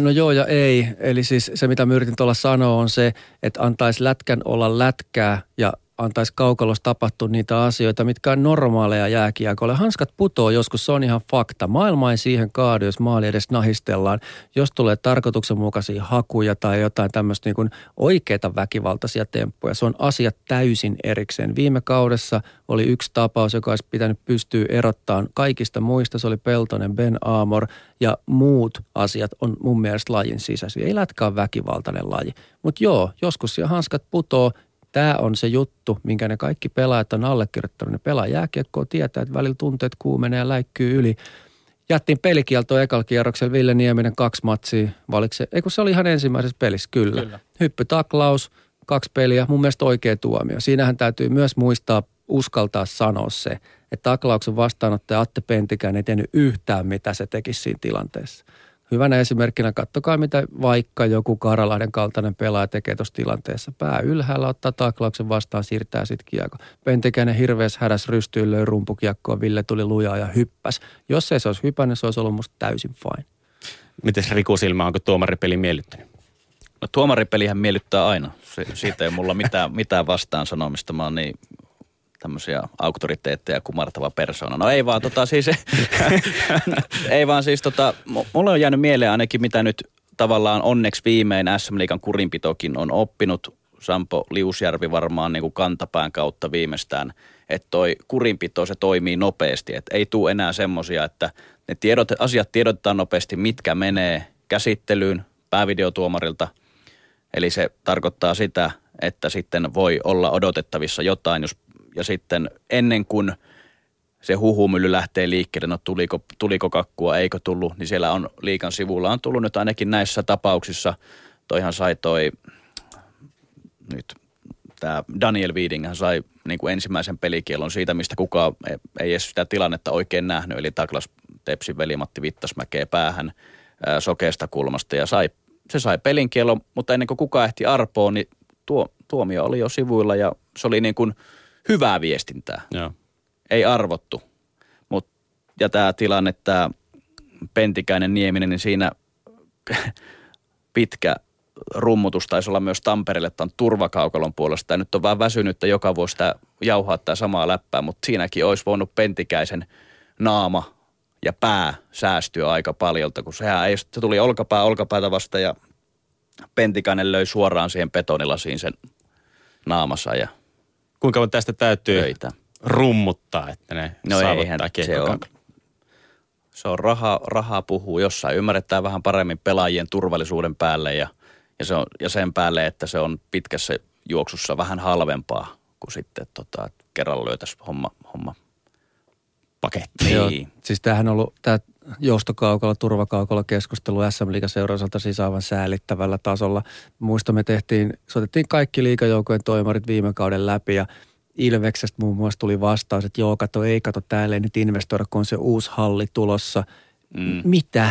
No joo ja ei. Eli siis se, mitä mä yritin tuolla sanoa, on se, että antaisi lätkän olla lätkää ja antaisi kaukalossa tapahtua niitä asioita, mitkä on normaaleja jääkiekolle. Hanskat putoo joskus, se on ihan fakta. Maailma ei siihen kaadu, jos maali edes nahistellaan. Jos tulee tarkoituksenmukaisia hakuja tai jotain tämmöistä niin kuin oikeita väkivaltaisia temppuja, se on asia täysin erikseen. Viime kaudessa oli yksi tapaus, joka olisi pitänyt pystyä erottamaan kaikista muista. Se oli Peltonen, Ben Aamor ja muut asiat on mun mielestä lajin sisäisiä. Ei lätkä ole väkivaltainen laji. Mutta joo, joskus siellä hanskat putoo Tämä on se juttu, minkä ne kaikki pelaajat on allekirjoittanut. Ne pelaa jääkiekkoa, tietää, että välillä tunteet kuumenee ja läikkyy yli. Jättiin pelikielto ekalla kierroksella Ville Nieminen kaksi matsia. Valiko se, ei kun se oli ihan ensimmäisessä pelissä, kyllä. kyllä. Hyppytaklaus, kaksi peliä, mun mielestä oikea tuomio. Siinähän täytyy myös muistaa, uskaltaa sanoa se, että taklauksen vastaanottaja Atte Pentikään ei tehnyt yhtään, mitä se tekisi siinä tilanteessa. Hyvänä esimerkkinä kattokaa, mitä vaikka joku Karalahden kaltainen pelaaja tekee tuossa tilanteessa. Pää ylhäällä ottaa taklauksen vastaan, siirtää sitten kiekko. Pentikäinen hirveässä hädäs rystyyn löi rumpukiekkoa, Ville tuli lujaa ja hyppäs. Jos ei se olisi hypännyt, se olisi ollut musta täysin fine. Miten Riku Silmä, onko tuomaripeli miellyttänyt? No tuomaripelihän miellyttää aina. Se, siitä ei mulla mitään, mitään vastaan sanomista. Mä oon niin tämmöisiä auktoriteetteja kumartava persona. No ei vaan tota siis, [laughs] ei vaan siis tota, mulle on jäänyt mieleen ainakin mitä nyt tavallaan onneksi viimein SM Liikan kurinpitokin on oppinut. Sampo Liusjärvi varmaan niin kuin kantapään kautta viimeistään, että toi kurinpito se toimii nopeasti. Että ei tule enää semmoisia, että ne tiedot, asiat tiedotetaan nopeasti, mitkä menee käsittelyyn päävideotuomarilta. Eli se tarkoittaa sitä, että sitten voi olla odotettavissa jotain, jos ja sitten ennen kuin se huhumylly lähtee liikkeelle, no tuliko, tuliko kakkua, eikö tullut, niin siellä on liikan sivulla on tullut nyt ainakin näissä tapauksissa, toihan sai toi nyt tämä Daniel Weeding hän sai niin kuin ensimmäisen pelikielon siitä, mistä kukaan ei, ei edes sitä tilannetta oikein nähnyt, eli Douglas Tepsin veli Matti Vittasmäkeä päähän ää, sokeasta kulmasta ja sai, se sai pelinkielon, mutta ennen kuin kukaan ehti arpoon, niin tuo, tuomio oli jo sivuilla ja se oli niin kuin – hyvää viestintää. Joo. Ei arvottu. Mut, ja tämä tilanne, tämä Pentikäinen Nieminen, niin siinä [laughs] pitkä rummutus taisi olla myös Tampereelle tämän turvakaukalon puolesta. Ja nyt on vähän väsynyt, että joka vuosi sitä jauhaa tämä samaa läppää, mutta siinäkin olisi voinut Pentikäisen naama ja pää säästyä aika paljolta, kun sehän ei, se tuli olkapää olkapäätä vasta ja Pentikäinen löi suoraan siihen betonilasiin sen naamassa ja Kuinka tästä täytyy Töitä. rummuttaa, että ne No saavuttaa se on, se on raha, rahaa puhuu jossain. Ymmärretään vähän paremmin pelaajien turvallisuuden päälle ja, ja, se on, ja sen päälle, että se on pitkässä juoksussa vähän halvempaa kuin sitten tota, että kerralla lyötäisiin homma, homma paketti. Joo, Niin. siis tämähän on ollut tämä joustokaukolla, turvakaukolla keskustelu SM Liigaseurausalta siis aivan säälittävällä tasolla. Muista me tehtiin, soitettiin kaikki liigajoukkojen toimarit viime kauden läpi ja Ilveksestä muun muassa tuli vastaus, että joo, kato, ei kato, täällä ei nyt investoida, kun on se uusi halli tulossa. Mm. Mitä?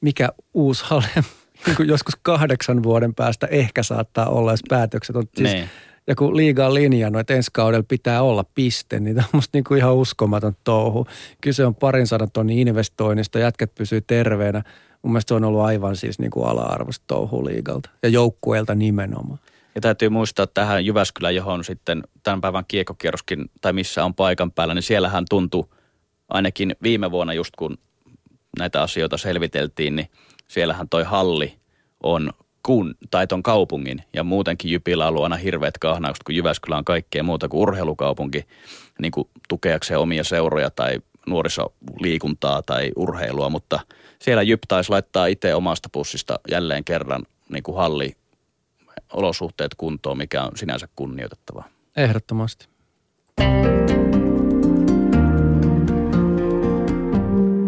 Mikä uusi halli? [laughs] Niin joskus kahdeksan vuoden päästä ehkä saattaa olla, jos päätökset on. Siis, Niin. Ja kun liiga linjannut, että ensi kaudella pitää olla piste, niin tämä on musta niinku ihan uskomaton touhu. Kyse on parin sadan tonnin investoinnista, jätket pysyy terveenä. Mun mielestä se on ollut aivan siis niinku ala-arvoista touhu liigalta ja joukkueelta nimenomaan. Ja täytyy muistaa tähän Jyväskylään, johon sitten tämän päivän kiekkokierroskin, tai missä on paikan päällä, niin siellähän tuntui ainakin viime vuonna just kun näitä asioita selviteltiin, niin siellähän toi halli on kun, tai ton kaupungin ja muutenkin Jypillä on ollut aina hirveät kahnaukset, kun Jyväskylä on kaikkea muuta kuin urheilukaupunki, niin kuin tukeakseen omia seuroja tai nuorisoliikuntaa tai urheilua, mutta siellä Jyp taisi laittaa itse omasta pussista jälleen kerran niin kuin halli olosuhteet kuntoon, mikä on sinänsä kunnioitettavaa. Ehdottomasti.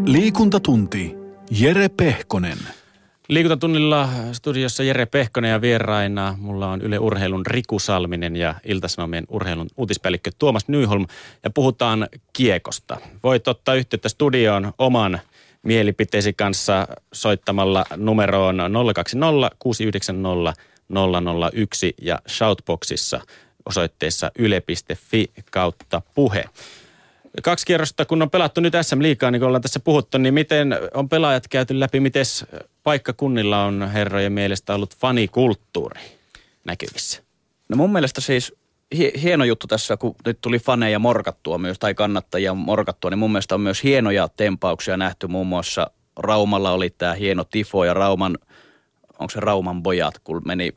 Liikuntatunti. Jere Pehkonen. Liikuntatunnilla studiossa Jere Pehkonen ja vieraina. Mulla on Yle Urheilun Riku Salminen ja Iltasanomien urheilun uutispäällikkö Tuomas Nyholm. Ja puhutaan kiekosta. Voit ottaa yhteyttä studioon oman mielipiteesi kanssa soittamalla numeroon 020 690 001 ja Shoutboxissa osoitteessa yle.fi kautta puhe. Kaksi kierrosta, kun on pelattu nyt SM Liikaa, niin kuin ollaan tässä puhuttu, niin miten on pelaajat käyty läpi, miten paikkakunnilla on herrojen mielestä ollut fanikulttuuri näkyvissä? No mun mielestä siis hie- hieno juttu tässä, kun nyt tuli faneja morkattua myös, tai kannattajia morkattua, niin mun mielestä on myös hienoja tempauksia nähty. Muun muassa Raumalla oli tämä hieno tifo ja Rauman, onko se Rauman bojat, kun meni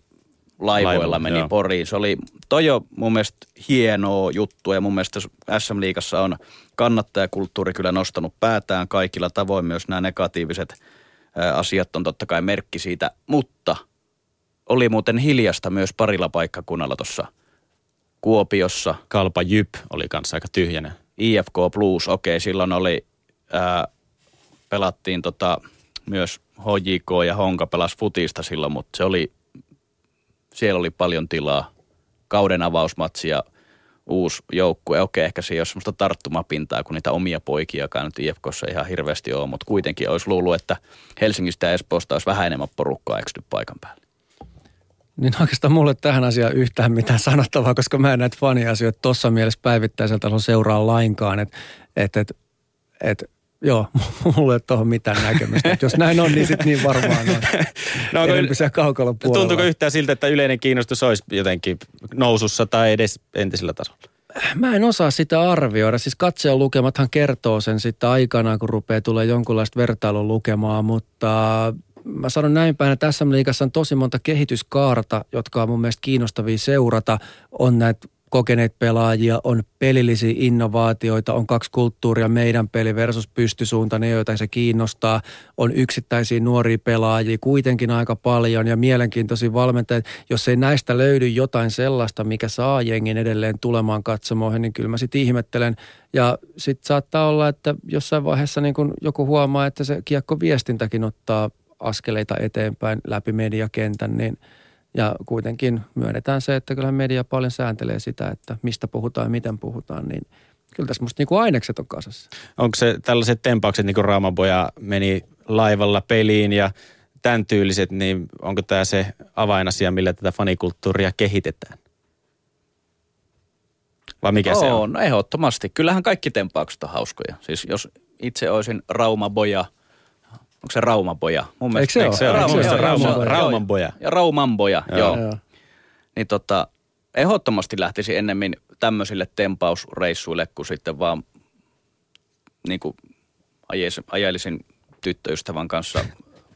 laivoilla Laivoilla, meni joo. Poriin. Se oli toi on mun mielestä hienoa juttu ja mun mielestä SM Liigassa on kannattajakulttuuri kyllä nostanut päätään kaikilla tavoin. Myös nämä negatiiviset asiat on totta kai merkki siitä, mutta oli muuten hiljasta myös parilla paikkakunnalla tuossa Kuopiossa. Kalpa Jyp oli kanssa aika tyhjänä. IFK Plus, okei, silloin oli, ää, pelattiin tota, myös HJK ja Honka pelas futista silloin, mutta se oli, siellä oli paljon tilaa. Kauden avausmatsi ja uusi joukkue. Okei, ehkä se ei ole semmoista tarttumapintaa, kun niitä omia poikiakaan nyt IFKssa ihan hirveästi ole, mutta kuitenkin olisi luullut, että Helsingistä ja Espoosta olisi vähän enemmän porukkaa eksynyt paikan päälle. Niin oikeastaan mulle tähän asiaan yhtään mitään sanottavaa, koska mä en näitä faniasioita tuossa mielessä päivittäisellä tasolla seuraa lainkaan. Että et, et, et, joo, [laughs] mulla ei ole tuohon mitään näkemystä. Et jos näin on, niin sitten niin varmaan on. no, onko, siellä kaukalon puolella. Tuntuuko yhtään siltä, että yleinen kiinnostus olisi jotenkin nousussa tai edes entisellä tasolla? Mä en osaa sitä arvioida. Siis katsojan lukemathan kertoo sen sitten aikanaan, kun rupeaa tulee jonkunlaista vertailun lukemaan, mutta mä sanon näin päin, että SM Liigassa on tosi monta kehityskaarta, jotka on mun mielestä kiinnostavia seurata. On näitä kokeneet pelaajia, on pelillisiä innovaatioita, on kaksi kulttuuria, meidän peli versus pystysuunta, ne joita se kiinnostaa, on yksittäisiä nuoria pelaajia kuitenkin aika paljon ja mielenkiintoisia valmentajia. Jos ei näistä löydy jotain sellaista, mikä saa jengin edelleen tulemaan katsomoihin, niin kyllä mä sitten ihmettelen. Ja sitten saattaa olla, että jossain vaiheessa niin kun joku huomaa, että se kiekko viestintäkin ottaa askeleita eteenpäin läpi mediakentän, niin ja kuitenkin myönnetään se, että kyllähän media paljon sääntelee sitä, että mistä puhutaan ja miten puhutaan, niin kyllä tässä musta niinku ainekset on kasassa. Onko se tällaiset tempaukset, niin kuin Raamaboja meni laivalla peliin ja tämän tyyliset, niin onko tämä se avainasia, millä tätä fanikulttuuria kehitetään? Vai mikä Oo, se on? No ehdottomasti. Kyllähän kaikki tempaukset on hauskoja. Siis jos itse olisin Raumaboja – onko se Raumaboja? Mun mielestä, Eikö se ole? Rauma, Rauma, Rauma, Rauma, Raumanboja. Ja Raumanboja, joo. joo. Niin tota, ehdottomasti lähtisi ennemmin tämmöisille tempausreissuille, kuin sitten vaan niin kuin ajelisin tyttöystävän kanssa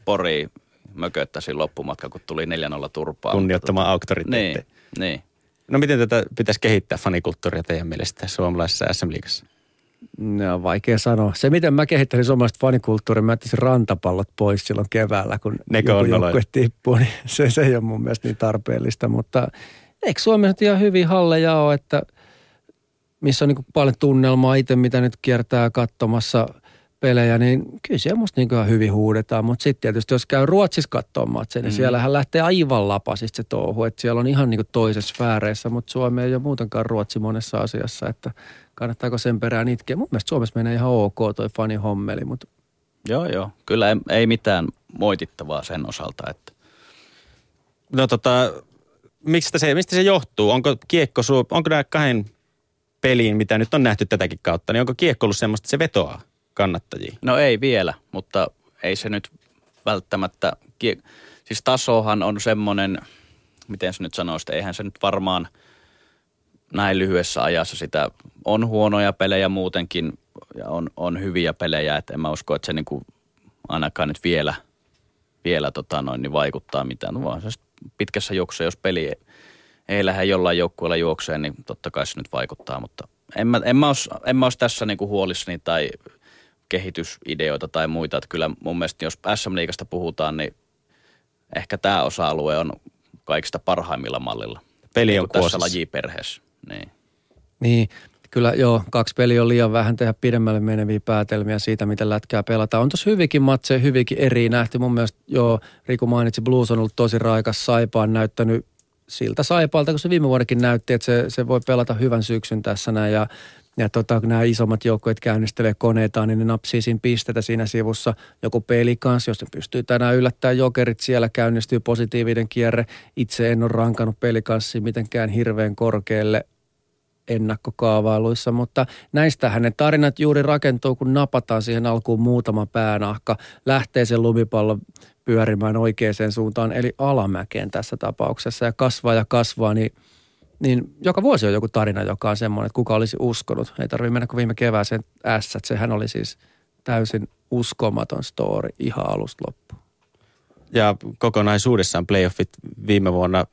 Poriin mököttäisin loppumatka, kun tuli 4-0 turpaa. Kunnioittamaan auktoriteetteja. Niin, niin. No miten tätä pitäisi kehittää fanikulttuuria teidän mielestä suomalaisessa SM-liigassa? No vaikea sanoa. Se, miten mä kehittäisin suomalaista fanikulttuuria, mä jättäisin rantapallot pois silloin keväällä, kun Nekö joku joukkue tippuu, niin [laughs] se, se ei ole mun mielestä niin tarpeellista. Mutta eikö Suomessa nyt ihan hyvin halleja ole, että missä on niin paljon tunnelmaa itse, mitä nyt kiertää katsomassa pelejä, niin kyllä siellä musta niin ihan hyvin huudetaan. Mutta sitten tietysti, jos käy Ruotsissa katsomaan matseja, niin mm. siellähän lähtee aivan lapasista se touhu. Että siellä on ihan niin toisessa sfääreissä, mutta Suomi ei ole muutenkaan Ruotsi monessa asiassa, että – kannattaako sen perään itkeä. Mun mielestä Suomessa menee ihan ok toi fani hommeli, mutta... Joo, joo. Kyllä ei, ei mitään moitittavaa sen osalta, että... No tota, mistä se, mistä se johtuu? Onko kiekko, onko nämä kahden peliin, mitä nyt on nähty tätäkin kautta, niin onko kiekko ollut semmoista, että se vetoaa kannattajia? No ei vielä, mutta ei se nyt välttämättä, siis tasohan on semmoinen, miten se nyt sanoisi, eihän se nyt varmaan – näin lyhyessä ajassa sitä on huonoja pelejä muutenkin ja on, on hyviä pelejä, että en mä usko, että se niin kuin ainakaan nyt vielä, vielä tota noin, niin vaikuttaa mitään. No vaan se pitkässä juoksussa, jos peli ei lähde jollain joukkueella juokseen, niin totta kai se nyt vaikuttaa, mutta en mä, en mä, olisi, en mä olisi tässä niin kuin huolissani tai kehitysideoita tai muita. Että kyllä mun mielestä, jos SM-liigasta puhutaan, niin ehkä tämä osa-alue on kaikista parhaimmilla mallilla. Peli on niin tässä lajiperheessä. Niin. Niin, kyllä joo, kaksi peliä on liian vähän tehdä pidemmälle meneviä päätelmiä siitä, miten lätkää pelataan. On tossa hyvinkin matseja, hyvinkin eri nähty. Mun mielestä joo, Riku mainitsi, Blues on ollut tosi raikas. Saipa on näyttänyt siltä Saipalta, kun se viime vuodekin näytti, että se, se voi pelata hyvän syksyn tässä näin. Ja, ja tota, kun nämä isommat joukkueet käynnistelee koneitaan, niin ne napsii siinä pistetä siinä sivussa. Joku peli kanssa, jos ne pystyy tänään yllättämään jokerit, siellä käynnistyy positiivinen kierre. Itse en ole rankannut pelikanssia mitenkään hirveän korkealle ennakkokaavailuissa, mutta näistähän ne tarinat juuri rakentuu, kun napataan siihen alkuun muutama päänahka, lähtee sen lumipallo pyörimään oikeaan suuntaan, eli alamäkeen tässä tapauksessa ja kasvaa ja kasvaa, niin niin joka vuosi on joku tarina, joka on semmoinen, että kuka olisi uskonut. Ei tarvitse mennä kuin viime kevääseen S, sehän oli siis täysin uskomaton story ihan alusta loppuun. Ja kokonaisuudessaan playoffit viime vuonna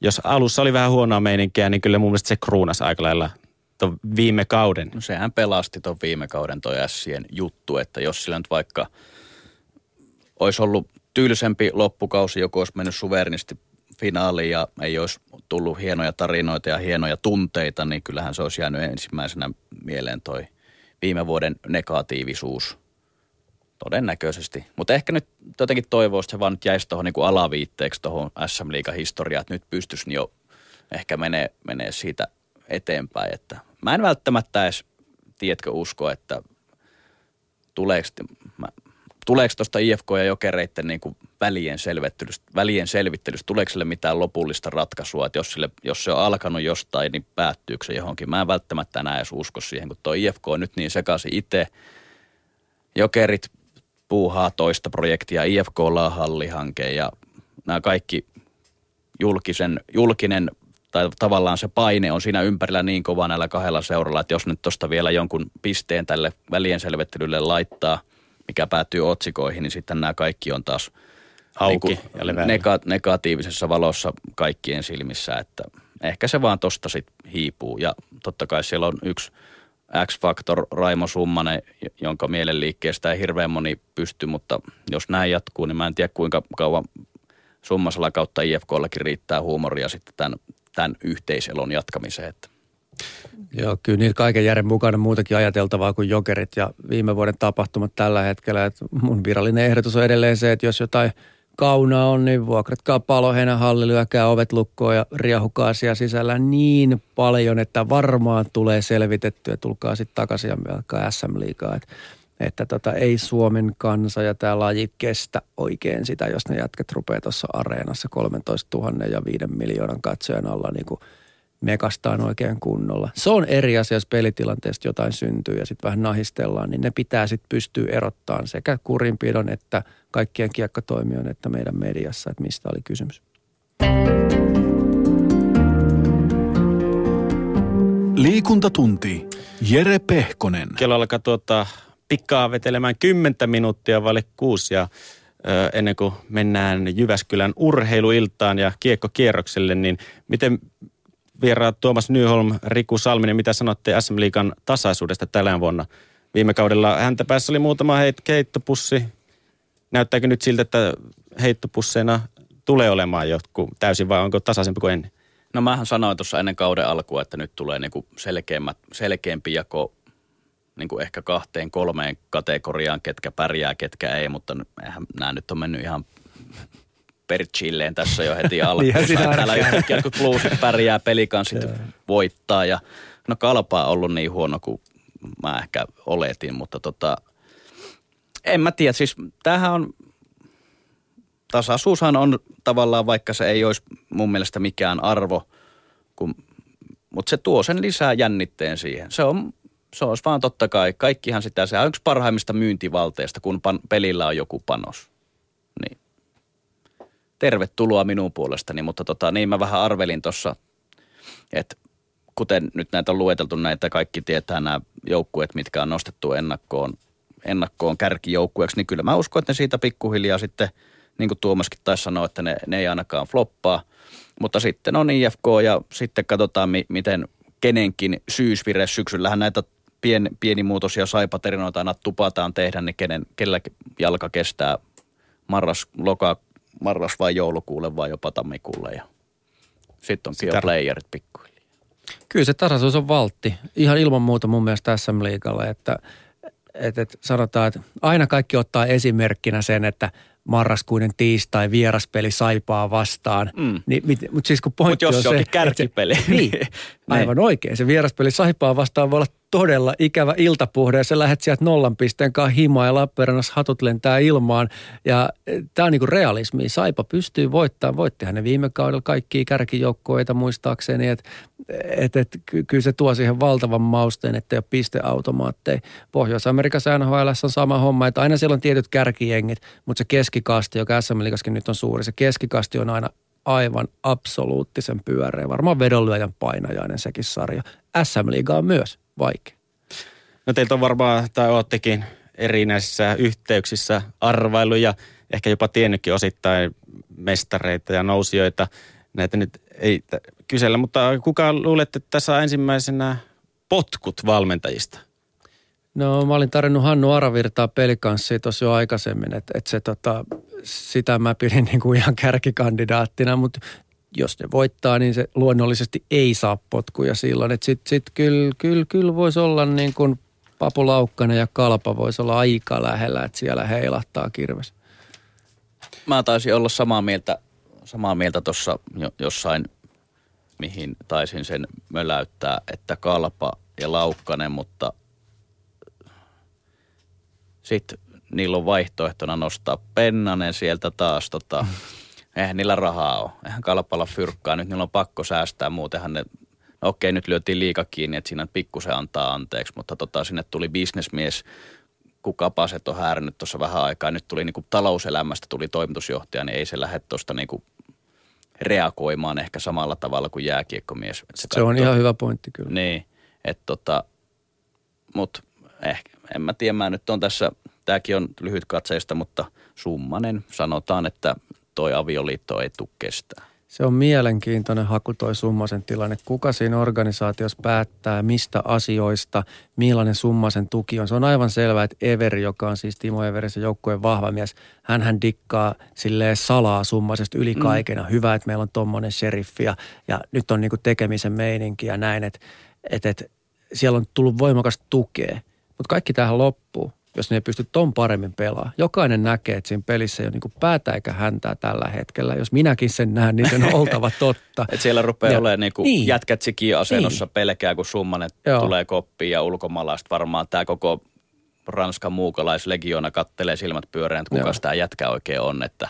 jos alussa oli vähän huonoa meininkiä, niin kyllä mun mielestä se kruunas aika lailla ton viime kauden. No sehän pelasti ton viime kauden toi Sien juttu, että jos sillä nyt vaikka olisi ollut tyylisempi loppukausi, joku olisi mennyt suverenisti finaaliin ja ei olisi tullut hienoja tarinoita ja hienoja tunteita, niin kyllähän se olisi jäänyt ensimmäisenä mieleen toi viime vuoden negatiivisuus – Todennäköisesti. Mutta ehkä nyt jotenkin toivoisi, että se vaan nyt jäisi tuohon niin alaviitteeksi tuohon SM Liigan historiaan, että nyt pystyisi jo ehkä menee, menee siitä eteenpäin. Että mä en välttämättä edes, tiedätkö, usko, että tuleeko, tuosta IFK ja jokereiden niin kuin välien, välien selvittelystä, tuleeko sille mitään lopullista ratkaisua, että jos, sille, jos se on alkanut jostain, niin päättyykö se johonkin. Mä en välttämättä enää edes usko siihen, kun tuo IFK on nyt niin sekaisin itse. Jokerit puuhaa toista projektia, IFK on hallihanke ja nämä kaikki julkisen, julkinen tai tavallaan se paine on siinä ympärillä niin kova näillä kahdella seuralla, että jos nyt tuosta vielä jonkun pisteen tälle välien selvittelylle laittaa, mikä päätyy otsikoihin, niin sitten nämä kaikki on taas Auki niin ja nega- negatiivisessa valossa kaikkien silmissä, että ehkä se vaan tosta sitten hiipuu. Ja totta kai siellä on yksi X-Factor Raimo Summanen, jonka mielenliikkeestä ei hirveän moni pysty, mutta jos näin jatkuu, niin mä en tiedä kuinka kauan Summasella kautta IFKllakin riittää huumoria sitten tämän, tämän yhteiselon jatkamiseen. Että Joo, kyllä niillä kaiken järjen mukana muutakin ajateltavaa kuin jokerit ja viime vuoden tapahtumat tällä hetkellä. Että mun virallinen ehdotus on edelleen se, että jos jotain kaunaa on, niin vuokratkaa paloheinä halli, lyökää ovet lukkoon ja riahukaa siellä sisällä niin paljon, että varmaan tulee selvitettyä. Tulkaa sitten takaisin ja alkaa SM-liigaa. Että, että tota, ei Suomen kansa ja tämä laji kestä oikein sitä, jos ne jätket rupeaa tuossa areenassa 13 000 ja 5 miljoonan katsojan alla niin kuin mekastaan oikein kunnolla. Se on eri asia, jos pelitilanteesta jotain syntyy ja sitten vähän nahistellaan, niin ne pitää sitten pystyä erottamaan sekä kurinpidon että kaikkien kiekkatoimijoiden että meidän mediassa, että mistä oli kysymys. Liikuntatunti. Jere Pehkonen. Kello alkaa tuota, pikkaa vetelemään kymmentä minuuttia vaille kuusi ja ö, ennen kuin mennään Jyväskylän urheiluiltaan ja kiekkokierrokselle, niin miten vieraat Tuomas Nyholm, Riku Salminen, mitä sanotte SM Liikan tasaisuudesta tällä vuonna? Viime kaudella häntä päässä oli muutama heit- heittopussi. Näyttääkö nyt siltä, että heittopusseina tulee olemaan jotkut täysin vai onko tasaisempi kuin ennen? No mähän sanoin tuossa ennen kauden alkua, että nyt tulee niinku selkeämpi jako niinku ehkä kahteen, kolmeen kategoriaan, ketkä pärjää, ketkä ei, mutta nämä nyt on mennyt ihan per chilleen tässä jo heti alkuun. [laughs] Aina Täällä yhtäkkiä jotkut bluesit pärjää, pelikanssit voittaa ja no kalpaa on ollut niin huono kuin mä ehkä oletin, mutta tota, en mä tiedä, siis tämähän on, tasaisuushan on tavallaan, vaikka se ei olisi mun mielestä mikään arvo, kun, mutta se tuo sen lisää jännitteen siihen. Se on, se olisi vaan totta kai, kaikkihan sitä, se on yksi parhaimmista myyntivalteista, kun pan, pelillä on joku panos. Niin. Tervetuloa minun puolestani, mutta tota, niin mä vähän arvelin tuossa, että kuten nyt näitä on lueteltu, näitä kaikki tietää nämä joukkueet, mitkä on nostettu ennakkoon, ennakkoon kärkijoukkueeksi, niin kyllä mä uskon, että ne siitä pikkuhiljaa sitten, niin kuin Tuomaskin taisi sanoa, että ne, ne ei ainakaan floppaa. Mutta sitten on IFK ja sitten katsotaan, mi, miten kenenkin syysvire syksyllähän näitä pien, pienimuutoisia saipaterinoita aina tupataan tehdä, niin kenen, kellä jalka kestää marras, loka, marras vai joulukuulle vai jopa tammikuulle ja sitten onkin jo Sitä- playerit pikkuhiljaa. Kyllä se tasaisuus on valtti. Ihan ilman muuta mun mielestä SM Liigalle, että et, et sanotaan, että aina kaikki ottaa esimerkkinä sen, että marraskuinen tiistai vieraspeli saipaa vastaan. Mm. Niin, mutta siis kun pointti jos on se että kärkipeli, Se, [laughs] niin, niin. aivan oikein. Se vieraspeli saipaa vastaan voi olla todella ikävä iltapuhde ja sä lähdet sieltä nollan pisteen kanssa himaan ja Lappeenrannassa hatut lentää ilmaan. Ja tämä on niinku realismi. Saipa pystyy voittamaan. Voittihan ne viime kaudella kaikkia kärkijoukkoita muistaakseni. Että et, et, ky- kyllä se tuo siihen valtavan mausteen, että ei ole pisteautomaatteja. Pohjois-Amerikassa NHL on sama homma, että aina siellä on tietyt kärkijengit, mutta se keskikasti, joka SM nyt on suuri, se keskikasti on aina aivan absoluuttisen pyöreä. Varmaan vedonlyöjän painajainen sekin sarja. SM-liiga on myös vaikea. No teiltä on varmaan, tai oottekin erinäisissä yhteyksissä arvailu ja ehkä jopa tiennytkin osittain mestareita ja nousijoita. Näitä nyt ei t- kysellä, mutta kuka luulette, että tässä ensimmäisenä potkut valmentajista? No mä olin tarjonnut Hannu Aravirtaa pelikanssia tuossa jo aikaisemmin, että et se tota, sitä mä pidin niin kuin ihan kärkikandidaattina, mutta jos ne voittaa, niin se luonnollisesti ei saa potkuja silloin. Että sit, sit kyllä kyl, kyl voisi olla niin kuin Papu Laukkanen ja Kalpa voisi olla aika lähellä, että siellä heilahtaa kirves. Mä taisin olla samaa mieltä, samaa mieltä tuossa jo, jossain mihin taisin sen möläyttää, että Kalpa ja Laukkanen, mutta sitten niillä on vaihtoehtona nostaa Pennanen sieltä taas. Tota, eihän niillä rahaa ole. Eihän Kalpalla fyrkkaa. Nyt niillä on pakko säästää. Muutenhan ne, no okei nyt lyötiin liika kiinni, että siinä pikkusen antaa anteeksi. Mutta tota, sinne tuli bisnesmies, kun Kapaset on häärännyt tuossa vähän aikaa. Nyt tuli niinku talouselämästä tuli toimitusjohtaja, niin ei se lähde tuosta niinku reagoimaan ehkä samalla tavalla kuin jääkiekkomies. Et Se on ihan hyvä pointti kyllä. niin, että tota, mut ehkä, en mä tiedä, mä nyt on tässä, tääkin on lyhyt katseista, mutta summanen sanotaan, että toi avioliitto ei tule kestää. Se on mielenkiintoinen haku toi summasen tilanne. Kuka siinä organisaatiossa päättää, mistä asioista, millainen summasen tuki on. Se on aivan selvää, että Everi, joka on siis Timo Everisen joukkueen vahva mies, hän hän dikkaa silleen salaa summaisesta yli kaikena. Mm. Hyvä, että meillä on tommonen sheriffi ja, ja nyt on niinku tekemisen meininki ja näin, että et, et, siellä on tullut voimakas tukea. Mutta kaikki tähän loppuu, jos ne ei pysty ton paremmin pelaamaan. Jokainen näkee, että siinä pelissä ei ole niinku päätä eikä häntää tällä hetkellä. Jos minäkin sen näen, niin sen on oltava totta. [laughs] Et siellä rupeaa Ja- olemaan niinku niin. niin. jätkät asennossa Niin. niin. pelkää, kun summanen Joo. tulee koppiin ja ulkomaalaiset varmaan tämä koko Ranskan muukalaislegiona kattelee silmät pyöreän, että kuka tämä jätkä oikein on, että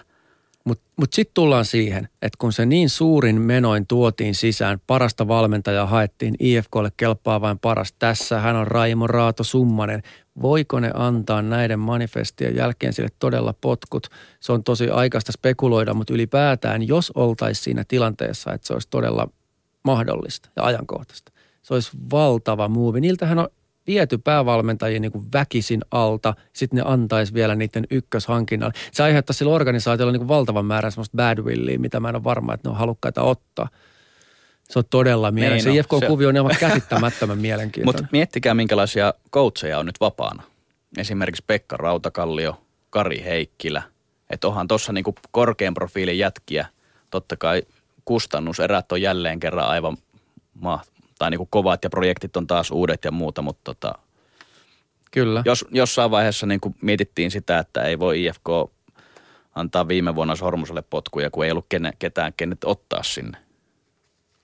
Mutta mut, mut sitten tullaan siihen, että kun se niin suurin menoin tuotiin sisään, parasta valmentajaa haettiin, IFKlle kelpaa vain paras. Tässä hän on Raimo Raato Summanen. Voiko ne antaa näiden manifestien jälkeen sille todella potkut? Se on tosi aikaista spekuloida, mutta ylipäätään, jos oltaisiin siinä tilanteessa, että se olisi todella mahdollista ja ajankohtaista. Se olisi valtava muuvi. Niiltähän on viety päävalmentajia niin kuin väkisin alta, sitten ne antaisi vielä niiden ykköshankinnalle. Se aiheuttaisi sillä organisaatiolla niin kuin valtavan määrän semmoista badwillia, mitä mä en ole varma, että ne on halukkaita ottaa. Se on todella mielenkiintoista. Niin Se on, se- IFK-kuvio on aivan käsittämättömän mielenkiintoinen. Mutta miettikää, minkälaisia coacheja on nyt vapaana. Esimerkiksi Pekka Rautakallio, Kari Heikkilä. Että onhan tuossa niinku korkean profiilin jätkiä. Totta kai kustannuserät on jälleen kerran aivan ma- tai niinku kovat ja projektit on taas uudet ja muuta, mutta tota, Kyllä. jos jossain vaiheessa niinku mietittiin sitä, että ei voi IFK antaa viime vuonna Sormuselle potkuja, kun ei ollut ketään, kenet ottaa sinne.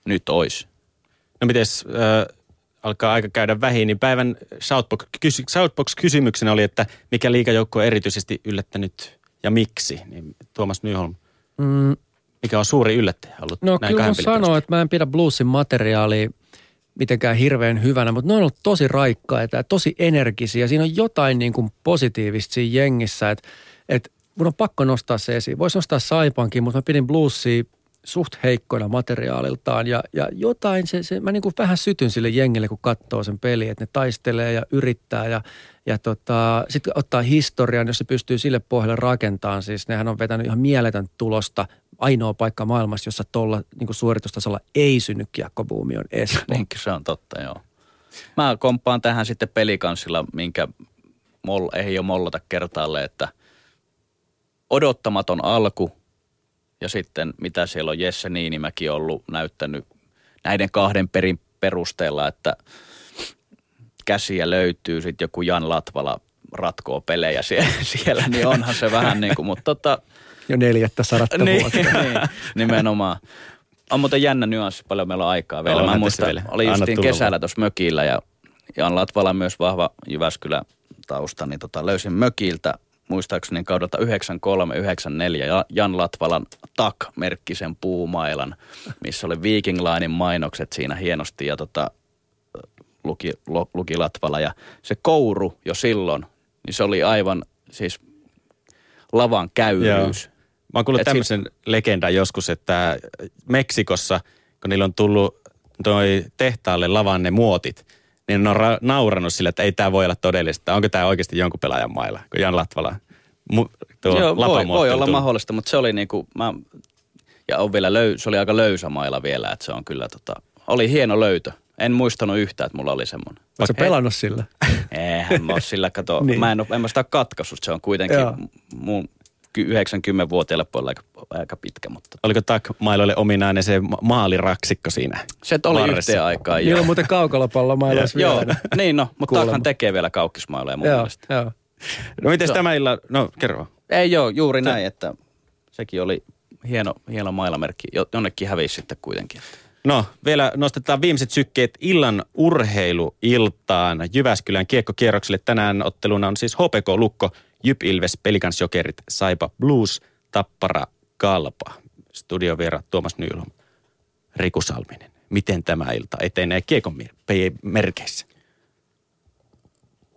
Nyt ois. No mites, äh, alkaa aika käydä vähin, niin päivän Shoutbox, kysy, Shoutbox-kysymyksenä oli, että mikä liikajoukko on erityisesti yllättänyt ja miksi? Niin Tuomas Nyholm, Mm, mikä on suuri yllättäjä ollut No näin kyllä sanoo, että mä en pidä bluesin materiaalia mitenkään hirveän hyvänä, mutta ne on ollut tosi raikkaita ja tosi energisiä. Siinä on jotain niin kuin positiivista siinä jengissä, että, että mun on pakko nostaa se esiin. Voisi nostaa Saipankin, mutta mä pidin bluesia suht heikkoina materiaaliltaan ja, ja jotain, se, se, mä niin kuin vähän sytyn sille jengille, kun katsoo sen peli, että ne taistelee ja yrittää ja, ja tota, sitten ottaa historian, jos se pystyy sille pohjalle rakentamaan. Siis nehän on vetänyt ihan mieletön tulosta. Ainoa paikka maailmassa, jossa tuolla niin suoritustasolla ei synny kiekkobuumi on Espoo. [laughs] Se on totta, joo. Mä komppaan tähän sitten pelikanssilla, minkä mol, ei ole mollata kertaalle, että odottamaton alku ja sitten mitä siellä on Jesse Niinimäki ollut näyttänyt näiden kahden perin perusteella, että käsiä löytyy, sitten joku Jan Latvala ratkoo pelejä [laughs] siellä, siellä niin onhan se vähän niin kuin, mutta tota, Jo neljättä sadatta niin, vuotta. [laughs] niin, nimenomaan. On muuten jännä nyanssi, paljon meillä on aikaa vielä. Onhan Mä muistan, vielä. Anna justiin kesällä tuossa mökillä ja Jan Latvala myös vahva Jyväskylä tausta, niin tota, löysin mökiltä muistaakseni kaudelta 93-94 ja Jan Latvalan Tak-merkkisen puumailan, missä oli Viking Linein mainokset siinä hienosti ja tota, luki, lo- luki Latvala ja se kouru jo silloin, niin se oli aivan siis lavan käyryys. Mä oon kuullut Et si- tämmöisen legendan joskus, että Meksikossa, kun niillä on tullut toi tehtaalle lavanne muotit, niin ne on ra- naurannut sille, että ei tämä voi olla todellista. Onko tämä oikeasti jonkun pelaajan mailla, kun Jan Latvala mu- tuo Joo, voi, voi olla tullut. mahdollista, mutta se oli niinku, mä, ja on vielä löy, se oli aika löysä mailla vielä, että se on kyllä tota, oli hieno löytö. En muistanut yhtään, että mulla oli semmoinen. Oletko pelannut sillä? Eihän mä oo sillä, kato, Niin. [laughs] niin. mä en, en mä sitä katkaissut, se on kuitenkin Joo. mun 90-vuotiaille puolella aika, aika pitkä, mutta Oliko Tak-mailoille ominainen se ma- maaliraksikko siinä? se oli Varressa. yhteen aikaan. Niillä on muuten kaukalopallo maailmassa Joo, vielä. [laughs] niin no, mutta. Takhan tekee vielä kaukkismailoja mun Joo, mielestä. joo. No miten Joo. tämä illa, no kerro. Ei joo, juuri näin, että sekin oli hieno, hieno mailamerkki. Jo- Jonnekin hävisi sitten kuitenkin. No, vielä nostetaan viimeiset sykkeet illan urheiluiltaan Jyväskylän kiekkokierrokselle. Tänään otteluna on siis HPK Lukko, Jyp Ilves, Pelikans Jokerit, Saipa Blues, Tappara Kalpa. Studioviera Tuomas Nylholm, Riku Salminen. Miten tämä ilta etenee kiekon mer- merkeissä?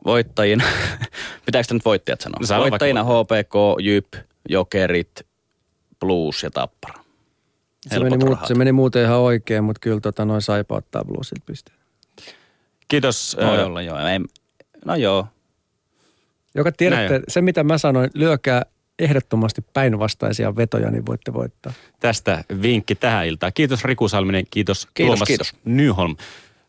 Voittajina, [laughs] pitääkö nyt voittajat sanoa? Sano Voittajina HPK, Jyp, Jokerit, Blues ja Tappara. Se meni, muut, se meni muuten ihan oikein, mutta kyllä tota, noin saipa ottaa bluesilta pisteet. Kiitos. Voi ö, olla joo. Ei, no joo. Joka tiedätte, Näin. se mitä mä sanoin, lyökää ehdottomasti päinvastaisia vetoja, niin voitte voittaa. Tästä vinkki tähän iltaan. Kiitos Riku Salminen, kiitos, Kiitos, Tuomas kiitos. Nyholm.